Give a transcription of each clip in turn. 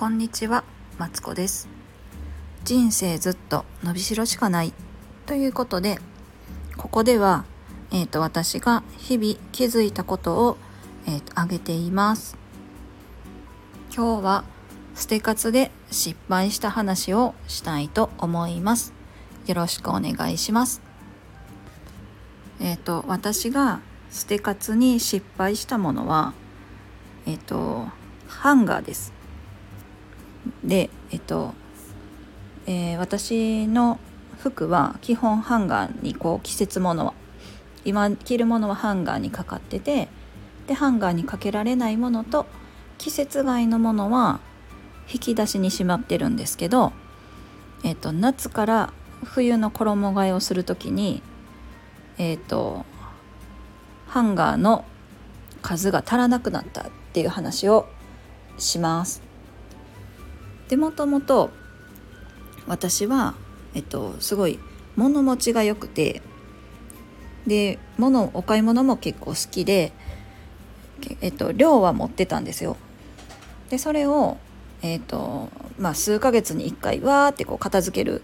こんにちは、マツコです。人生ずっと伸びしろしかないということで、ここでは、え、ー、と、私が日々気づいたことを、え、ー、と、あげています。今日は、捨て活で失敗した話をしたいと思います。よろしくお願いします。えっ、ー、と、私が捨て活に失敗したものは、えっ、と、ハンガーです。でえっと、えー、私の服は基本ハンガーにこう季節ものは今着るものはハンガーにかかっててでハンガーにかけられないものと季節外のものは引き出しにしまってるんですけど、えっと、夏から冬の衣替えをする時にえっとハンガーの数が足らなくなったっていう話をします。でもともと私は、えっと、すごい物持ちが良くてで物お買い物も結構好きで、えっと、量は持ってたんですよ。でそれを、えっとまあ、数ヶ月に1回わーってこう片付ける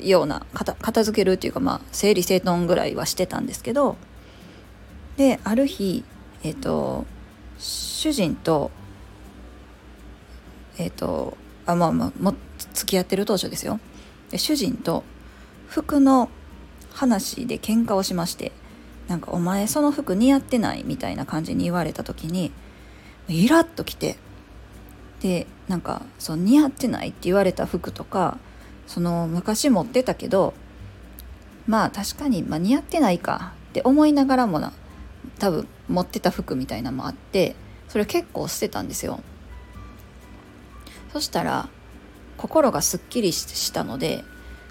ような片片付けるっていうか、まあ、整理整頓ぐらいはしてたんですけどである日、えっと、主人とえっとあまあまあ付き合ってる当初ですよで主人と服の話で喧嘩をしましてなんか「お前その服似合ってない」みたいな感じに言われた時にイラッときてでなんかそう似合ってないって言われた服とかその昔持ってたけどまあ確かに、まあ、似合ってないかって思いながらもな多分持ってた服みたいなのもあってそれ結構捨てたんですよ。そしたら心がすっきりしたので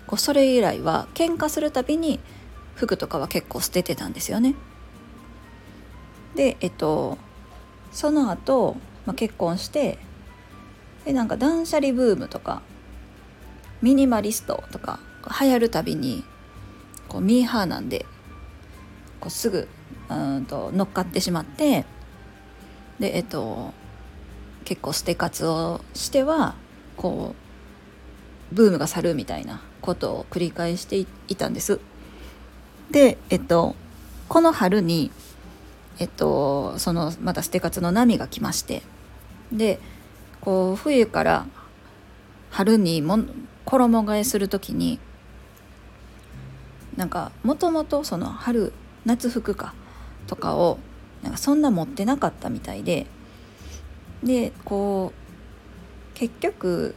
こうそれ以来は喧嘩するたびに服とかは結構捨ててたんですよね。でえっとその後、まあ、結婚してでなんか断捨離ブームとかミニマリストとか流行るたびにこうミーハーなんでこうすぐうんと乗っかってしまってでえっと結構捨て活をしてはこうブームが去るみたいなことを繰り返していたんです。でえっとこの春にえっとそのまた捨て活の波が来ましてでこう冬から春にも衣替えする時になんかもともとその春夏服かとかをなんかそんな持ってなかったみたいででこう結局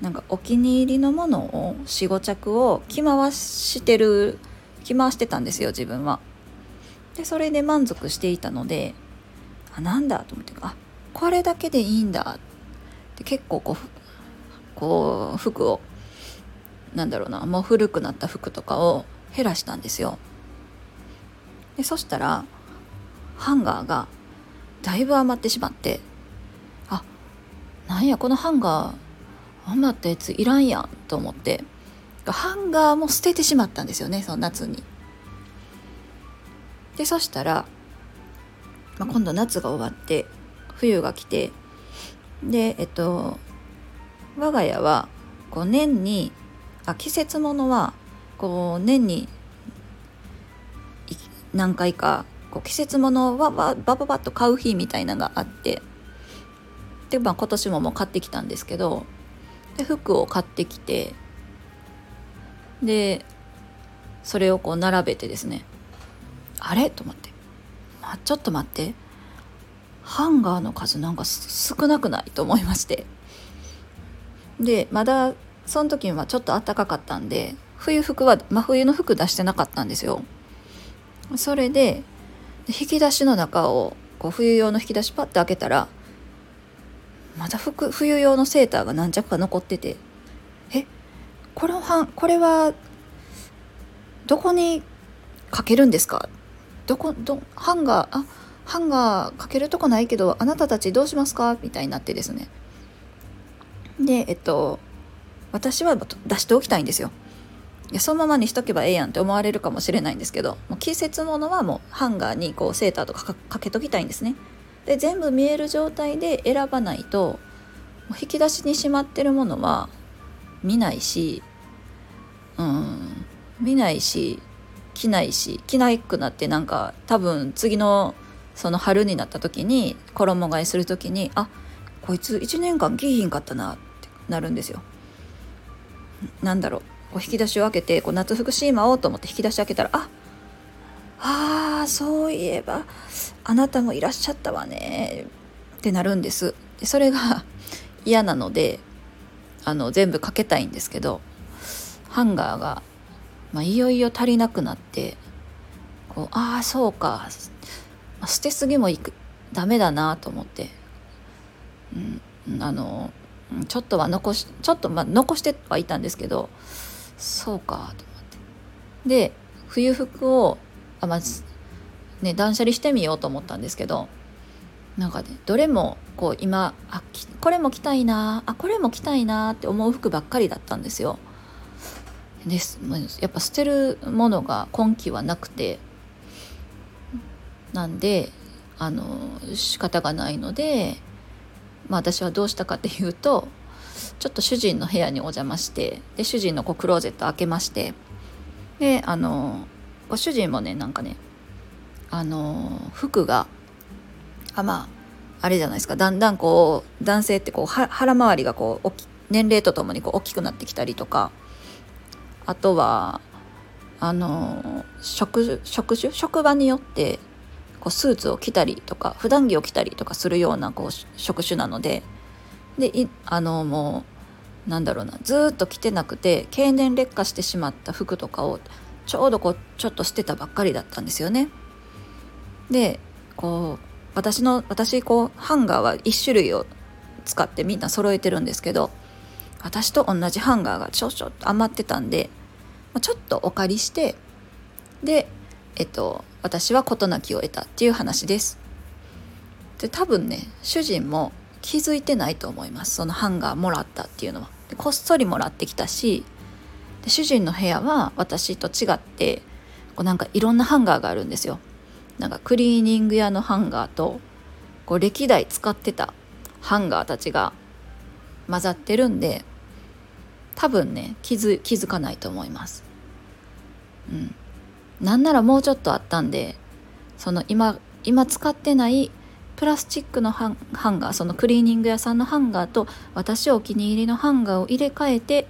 なんかお気に入りのものを45着を着回してる着回してたんですよ自分は。でそれで満足していたのであなんだと思ってあこれだけでいいんだって結構こうこう服をなんだろうなもう古くなった服とかを減らしたんですよ。でそしたらハンガーがだいぶ余ってしまってなんやこのハンガー。余ったやついらんやんと思って。ハンガーも捨ててしまったんですよねその夏に。でそしたら、まあ、今度夏が終わって冬が来てでえっと我が家はこう年にあ季節ものはこう年に何回かこう季節ものはバババッと買う日みたいなのがあって。で、まあ、今年ももう買ってきたんですけどで服を買ってきてでそれをこう並べてですねあれ？と思って、まあ、ちょっと待って。ハンガーの数なんか少なくない？と思いまして。でまだその時はちょっと暖かかったんで冬服は真冬の服出してなかったんですよ。それで引き出しの中をこう冬用の引き出しパッて開けたらまだ服冬用のセーターが何着か残ってて。え？これはこれはどこにかけるんですか？どこどハンガーあ？ハンガーかけるとこないけどあなたたちどうしますか？みたいになってですね。でえっと私は出しておきたいんですよ。いやそのままにしとけばええやんって思われるかもしれないんですけどもう季節ものはもうハンガーにこうセーターとかかけときたいんですね。で全部見える状態で選ばないと引き出しにしまってるものは見ないしうん見ないし着ないし着ないくなってなんか多分次のその春になった時に衣替えする時にあこいつ1年間着ひんかったなってなるんですよ。なんだろうこう引き出しを開けてこう夏服しまおうと思って引き出し開けたらああそういえばあなたもいらっしゃったわね。ってなるんです。でそれが 嫌なのであの全部かけたいんですけどハンガーが、まあ、いよいよ足りなくなってこうああそうか、捨てすぎもいくダメだなと思って、うん、あのちょっとは残しちょっとまあ残してはいたんですけどそうかと思って。で冬服をあまずね断捨離してみようと思ったんですけどなんかねどれもこう今あこれも着たいなあこれも着たいなって思う服ばっかりだったんですよ。ですやっぱ捨てるものが今季はなくてなんであの仕方がないので、まあ、私はどうしたかっていうとちょっと主人の部屋にお邪魔してで主人のこうクローゼット開けましてであのご主人もねなんかねあの服があまああれじゃないですか。だんだんこう男性ってこう腹回りがこう年齢とともにこう大きくなってきたりとか。あとはあの職職種？職場によってこうスーツを着たりとか普段着を着たりとかするようなこう職種なので。であのもうなんだろうな。ずっと着てなくて経年劣化してしまった服とかをちょうどこうちょっと捨てたばっかりだったんですよね。でこう私の私こうハンガーは1種類を使ってみんな揃えてるんですけど私と同じハンガーがちょちょっと余ってたんでちょっとお借りしてでえっと私は事なきを得たっていう話です。で多分ね主人も気づいてないと思いますそのハンガーもらったっていうのは。こっそりもらってきたしで主人の部屋は私と違ってこうなんかいろんなハンガーがあるんですよ。なんかクリーニング屋のハンガーとこう歴代使ってたハンガーたちが混ざってるんで多分ね気づ気づかないと思います。うん、なんならもうちょっとあったんでその今今使ってないプラスチックのハンガーそのクリーニング屋さんのハンガーと私お気に入りのハンガーを入れ替えて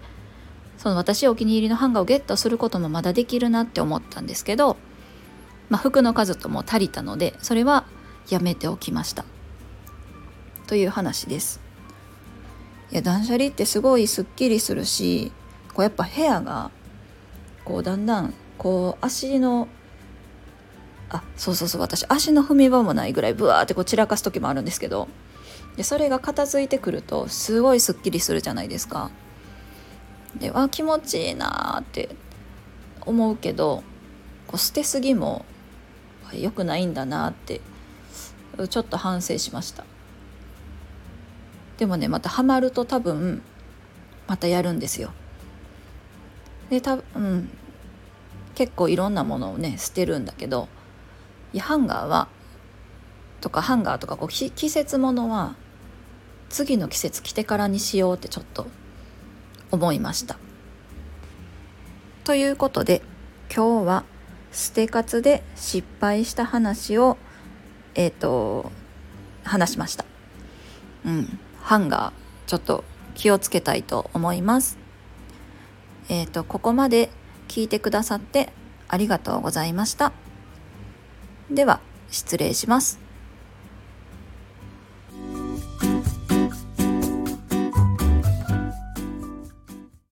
その私お気に入りのハンガーをゲットすることもまだできるなって思ったんですけど、まあ、服の数とも足りたのでそれはやめておきましたという話ですいや断捨離ってすごいすっきりするしこうやっぱ部屋がこうだんだんこう足のあそうそうそう私足の踏み場もないぐらいブワーってこう散らかす時もあるんですけどでそれが片付いてくるとすごいすっきりするじゃないですか。であ気持ちいいなって思うけどこう捨てすぎも良くないんだなってちょっと反省しました。でもねまたハマると多分またやるんですよ。で多分結構いろんなものをね捨てるんだけどハンガーはとかハンガーとかこう季節ものは次の季節着てからにしようってちょっと思いました。ということで今日は捨て活で失敗した話をえっ、ー、と話しました。うん、ハンガーちょっと気をつけたいと思います。えっ、ー、とここまで聞いてくださってありがとうございました。では失礼します。